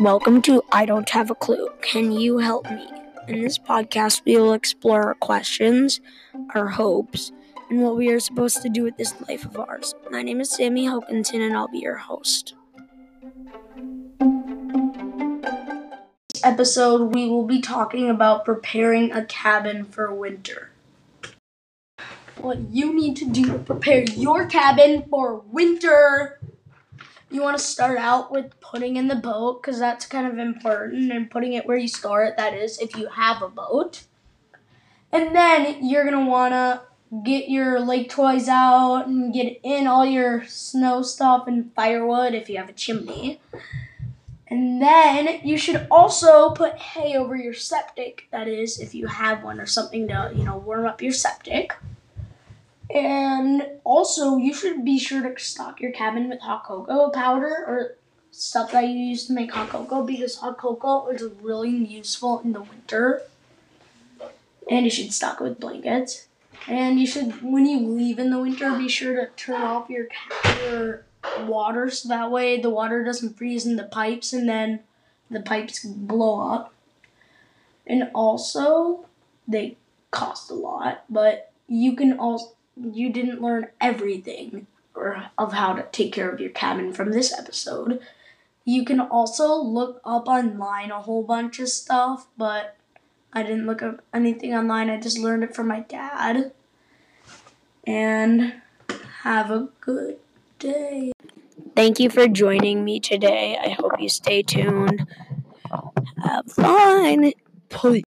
Welcome to I Don't Have a Clue. Can you help me? In this podcast, we will explore our questions, our hopes, and what we are supposed to do with this life of ours. My name is Sammy Hokinson, and I'll be your host. This episode, we will be talking about preparing a cabin for winter. What you need to do to prepare your cabin for winter you want to start out with putting in the boat because that's kind of important and putting it where you store it that is if you have a boat. And then you're going to want to get your lake toys out and get in all your snow stuff and firewood if you have a chimney. And then you should also put hay over your septic that is if you have one or something to you know warm up your septic and also, you should be sure to stock your cabin with hot cocoa powder or stuff that you use to make hot cocoa because hot cocoa is really useful in the winter. And you should stock it with blankets. And you should, when you leave in the winter, be sure to turn off your your water so that way the water doesn't freeze in the pipes and then the pipes blow up. And also, they cost a lot, but you can also you didn't learn everything of how to take care of your cabin from this episode. You can also look up online a whole bunch of stuff, but I didn't look up anything online. I just learned it from my dad. And have a good day. Thank you for joining me today. I hope you stay tuned. Have fun. Please.